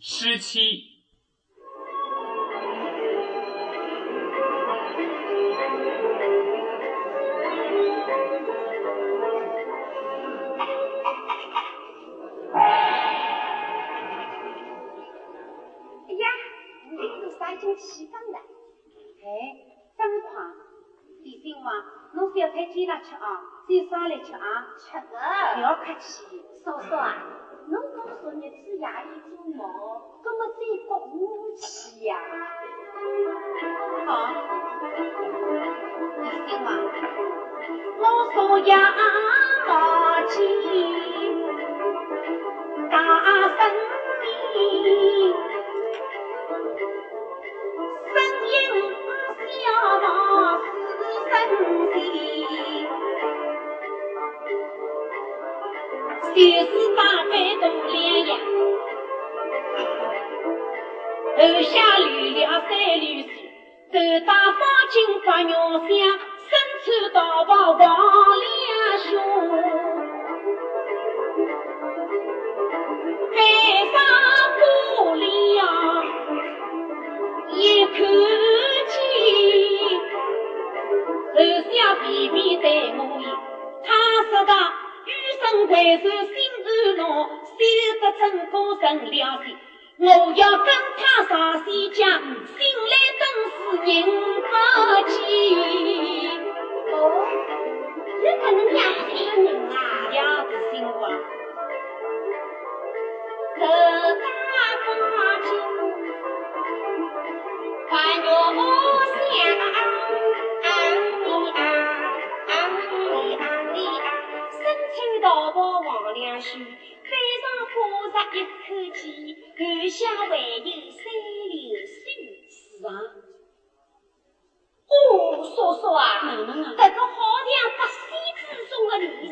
十七。西方的，哎，真快！李兴旺，侬小菜煎了吃啊，再烧来吃啊，吃个，不要客气。嫂嫂啊，侬刚说你子夜里做梦，怎么再国我去呀？好，李兴旺，我说夜马鸡，大声鸣。小马死生地，就是后下绿了三缕树，头戴方巾八月香，身穿道袍黄两兄，背上过了一口。手下皮皮在我意，他说道：“余生回首心安乐，修得真果成了心。我要跟他上西江，心来真是人不见。”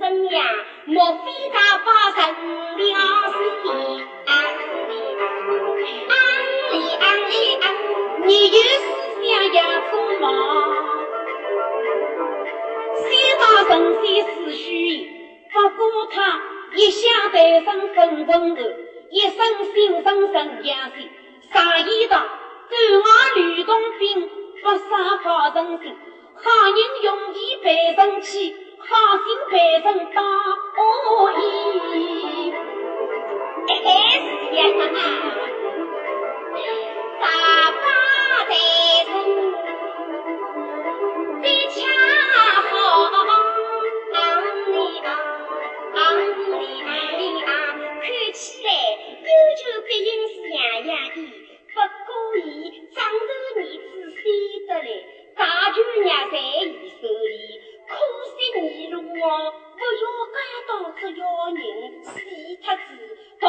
中的女人呀，莫非他发生了事？安里安里安里，你有思想也做梦，先把神仙思绪。不过他一向待人很温柔，一生心生神养心，上衣裳赶往吕洞宾，不杀好人心。好人容易被人欺，好心被人打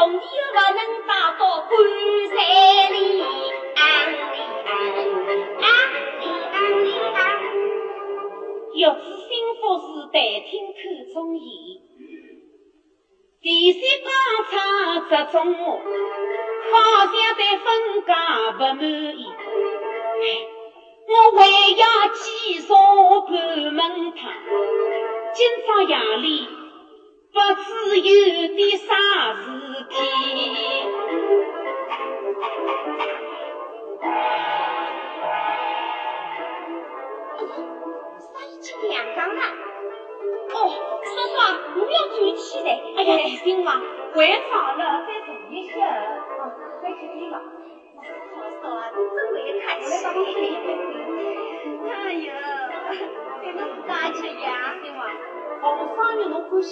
子，同弟又不能打到棺材里，安里安，安里安里安，玉子心腹是待听口中言。第三刚唱折中我，好像对分家不满意。我还要继续盘问他，今朝夜里不知有点啥事体。啥情两刚了？哦，叔叔啊，不要转起来！哎呀，李兴嘛，晚上了，再坐一些。哦，快去听了。叔叔啊，真会客气。我来帮你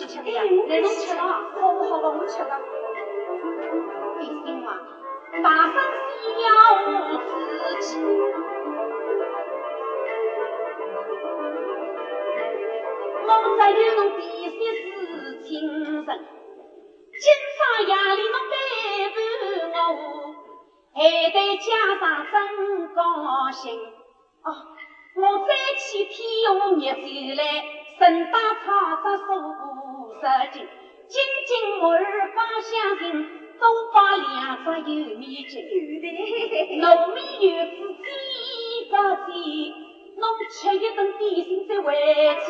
肉侬吃了。好不好吧，我吃了。李兴嘛，大声要自己。我只有侬第三是精神，今朝夜里侬背叛我，还得家长真高兴。哦，我再去天下热酒来，顺带炒只素色的，紧我耳放香听，多放两只油米鸡，农民有子几个子，侬吃一顿点心再回去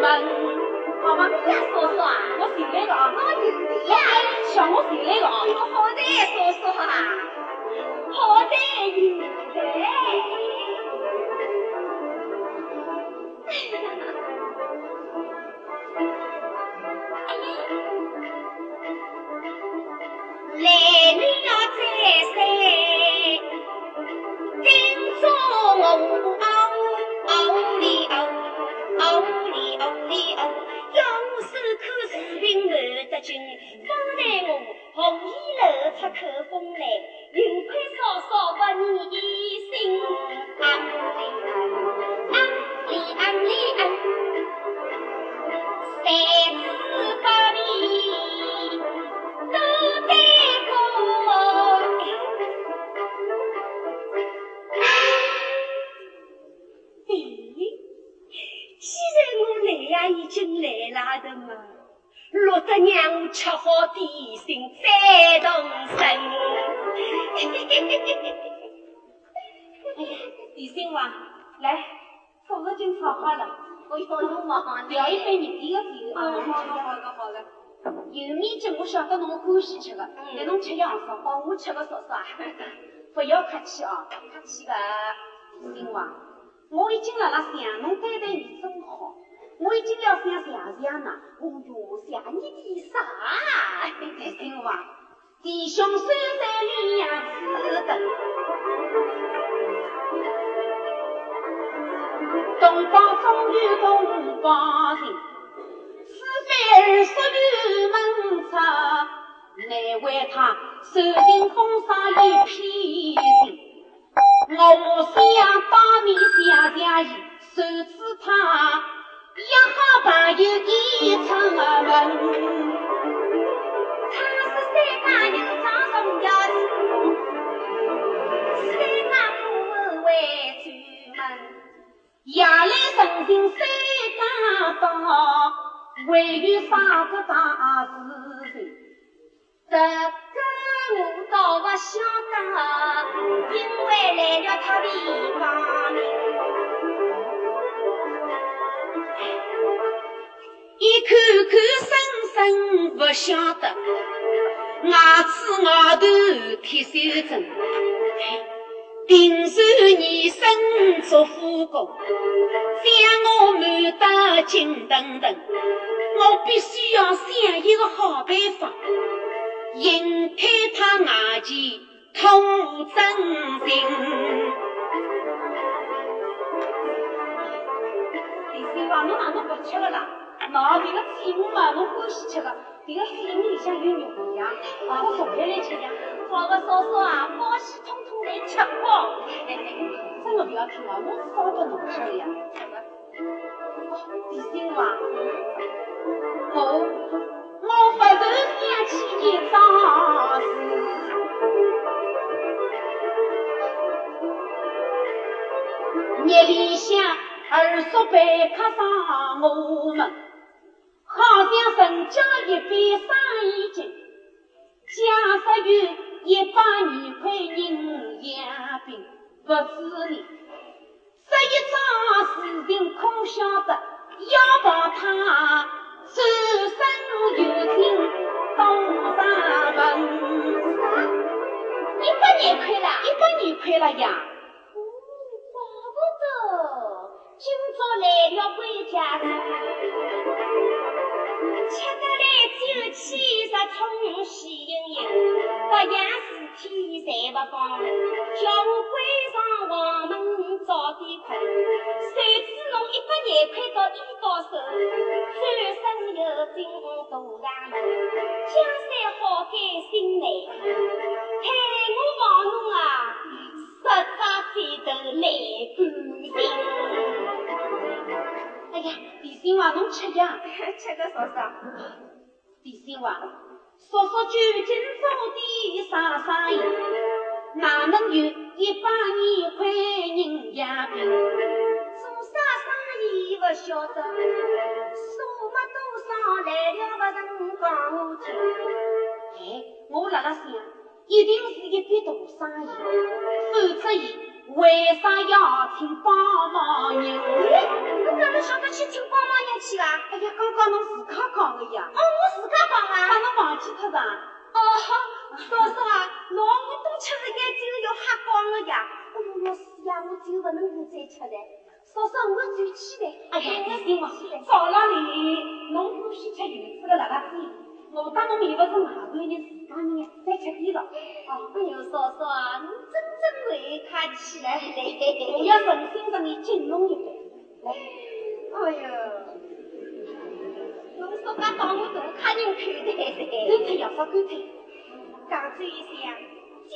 问。好你，呀，嫂嫂啊，我回来了啊，我有的呀，我来的，好的，嫂嫂啊，好的，有的。军，方才我红衣露出口风来，幸亏嫂嫂把你一心安里安里安里安，三次八里都得过。既然我来呀，已经来了的嘛。落得让我吃好点心再动身。哎呀，李兴娃，来，早已经炒好了，我要侬忙聊一杯热点的酒，啊，侬好吃的好的好的。油面筋我晓得侬欢喜吃的，但侬吃样少，哦，我吃个少少啊。不要客气哦。客气个。李兴娃，我已经辣辣想侬对待你真好，我已经要想谢谢呐。哦哟，谢你的啥？李兴娃，弟兄虽在两次等。东方风雨东方晴，此番儿属于门侧，难为他受尽风沙与披荆。我想当面谢谢伊，谁知他一好朋友已出门。他是三大人长重要事，三大母为专门。夜来神行三更到，唯有啥个大事情？这个我倒不晓得，因为来了他的方名。口口声声不晓得，牙齿咬头铁手针，定是你身做夫工，将我瞒得紧噔噔，我必须要想一个好办法，引开他牙前痛真情。李三娃，侬哪能不吃个啦？喏，这个菜我嘛，侬欢喜吃个，这个水里向有肉呀，啊，我做开来吃呀。好个嫂嫂啊，保险通通来吃光。真的不要听啊，我烧给侬吃的呀。哦，李三娃，我我不愁想起一桩事，夜里向二叔背客上我们，好像人家一杯生意经，假设有一百二块银洋币，不知你。这一桩事情，可晓得要帮他转身有情东上门，一百廿块啦，一百二块了呀。怪不得今朝来了回家子，吃得来酒气十冲喜盈盈，各样事体侪不讲，叫我关上房门早点困。谁知侬一百廿块到一到手，转身又进大上门，江山好改新来，害我望侬啊，十扎飞头来半斤。哎呀，李新娃，侬吃呀？吃个少少。李新娃，说说究竟做的啥生意？哪能有一百二块银洋币？做啥生意不晓得，数没多少来了不曾讲我听。哎，我辣辣想，一定是一笔大生意，否则伊为啥要请帮忙人？哎，侬哪能晓得去请帮忙人去啊？哎呀，刚刚侬自家讲的呀，哦，我自家讲把啊。侬忘记脱了。哦，嫂嫂啊，侬我多吃一眼酒要喝光了呀。哎呦，要死呀，我酒不能够再吃了。嫂嫂，我要走起来。哎呀，我李新娃走起来，早浪里侬欢喜吃油脂的辣辣子，我当侬面不是外头人自家人哎呦，嫂嫂啊，你真真会客气了嘞。我要诚心诚意敬侬一杯。来，哎呦，侬说把当我大客人看待噻。干脆要说干脆，刚才想，就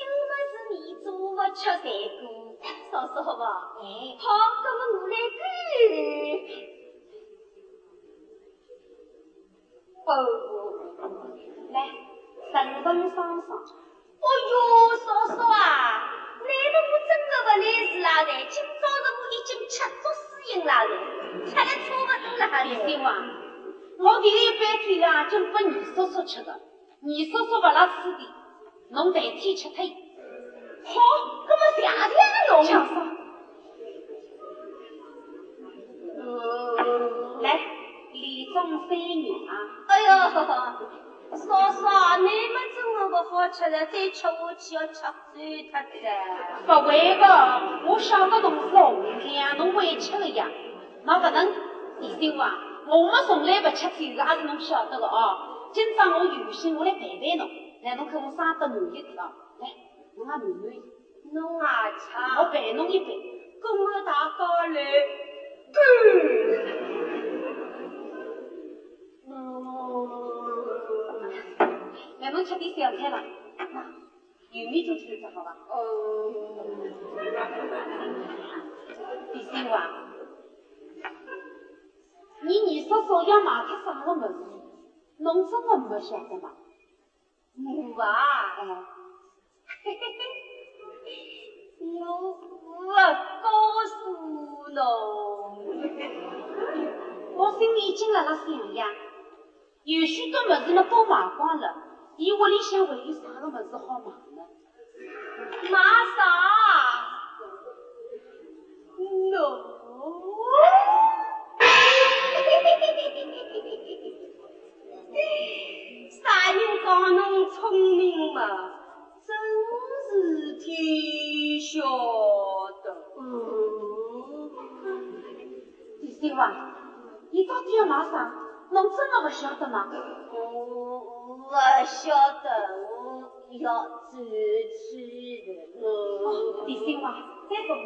是你做不吃才过，说说好不？哎，好，那么我来干。哦，来，神神爽爽。哦哟，嫂嫂啊，难道我真的不来是哪的？今朝是我已经吃足私饮了的，吃了差不多了李的。秀啊，我第一般子啊，就给二叔叔吃的，二叔叔不拉吃的，侬白天吃脱。好，那么谢谢侬。好吃了，再吃下去要吃酸脱的。不会的，我晓得侬是红娘，侬会吃的呀。那不能，李秀啊，我们从来不吃甜食，也是侬晓得的哦。今朝我有心，我来陪陪侬，来侬看我生得满意点哦。来，侬也满满意，侬也吃，我陪侬一杯。跟我大家来干。侬吃点小菜啦。那有面就吃吃好吧？哦，李秀啊，你二叔叔要买脱啥个物事，侬真的没晓得吗？我啊，哎，嘿嘿嘿，我我告诉侬，我心里已经辣辣想呀，有许多物事么都买光了，伊屋里向还有啥个么子好忙呢？买啥？侬。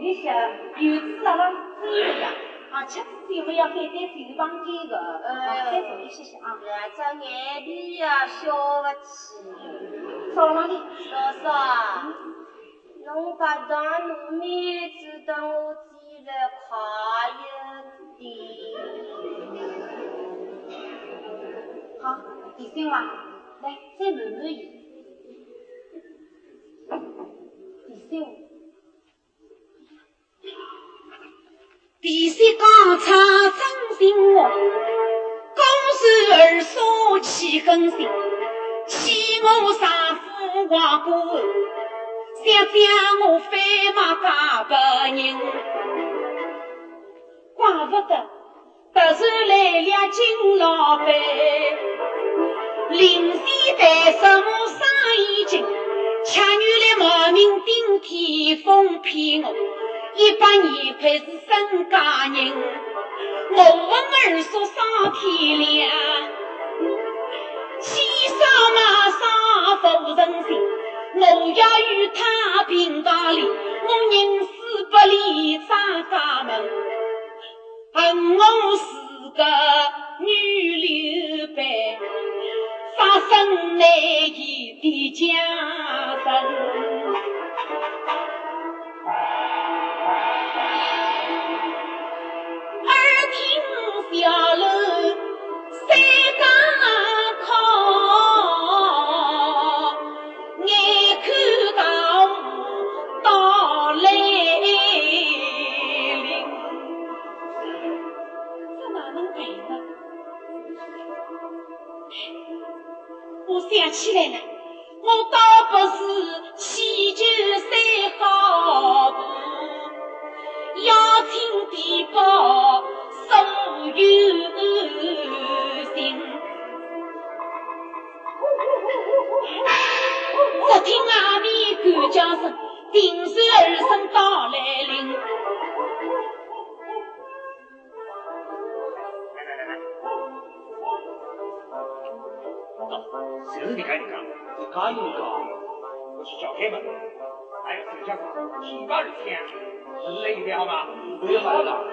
一些，有子辣辣追的呀，而且最后要改改最房间的，啊，再读一些些啊。我这眼皮呀，消不起。少哪里？嫂嫂啊，侬把当糯米子等我煎了快一点。好，李秀啊，来再满满意。李秀。第三讲出真心话，公孙二叔气狠心，欺我丈夫坏过后，想将我翻马嫁别人，怪不得突然来了金老板，临时带什么生意经，恰原来冒名顶替封骗我。一百年亏是身家人，我问二叔上天亮，欺上骂上不人心，我要与他平道理，我宁死不离张家门，恨我是个女刘备，杀生难移的家人。讲？赶紧讲，我是小黑们，还有剩下的七八日天，累一点好吗？不要好了。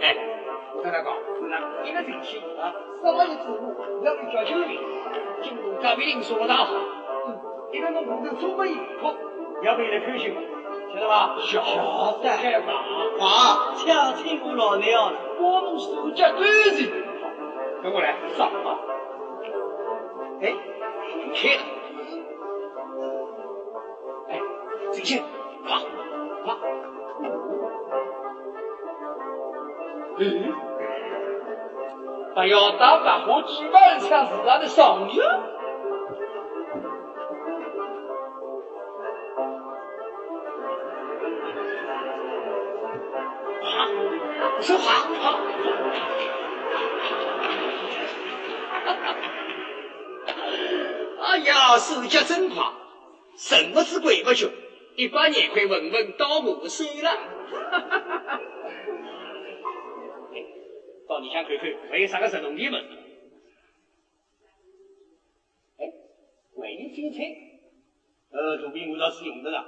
哎，我跟他讲，那一个星期啊，什么日子我要你交九零，进入隔壁邻说道，嗯，一个侬工作出门一口，要不你来开心吗？晓得吧？晓得晓得吧？好，请请我老娘了，我们手脚端正。跟我来，上吧。哎，开了。哎，进去，跑，跑。嗯，不要打白话举办像是他的上女。我说话，好。手脚真快，什么是鬼不去？一把年快问问到我手了。到你想看看，还有啥个神农地门？哎，为你精彩，呃，肚皮我倒是用得着，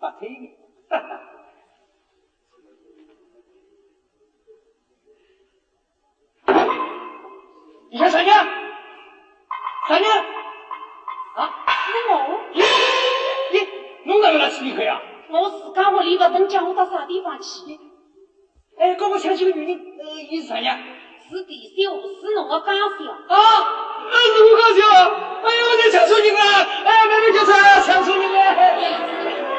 发推的，你看啥呢？啥呢？你，你。你弄到哪去你去啊？我自家屋里不等叫我到啥地方去？哎，哥哥想起个女人，呃，你是啥呀？是第三户，是侬的干乡。啊，那是我家乡。哎呀，我在抢错人了！哎，妹妹就是抢错人。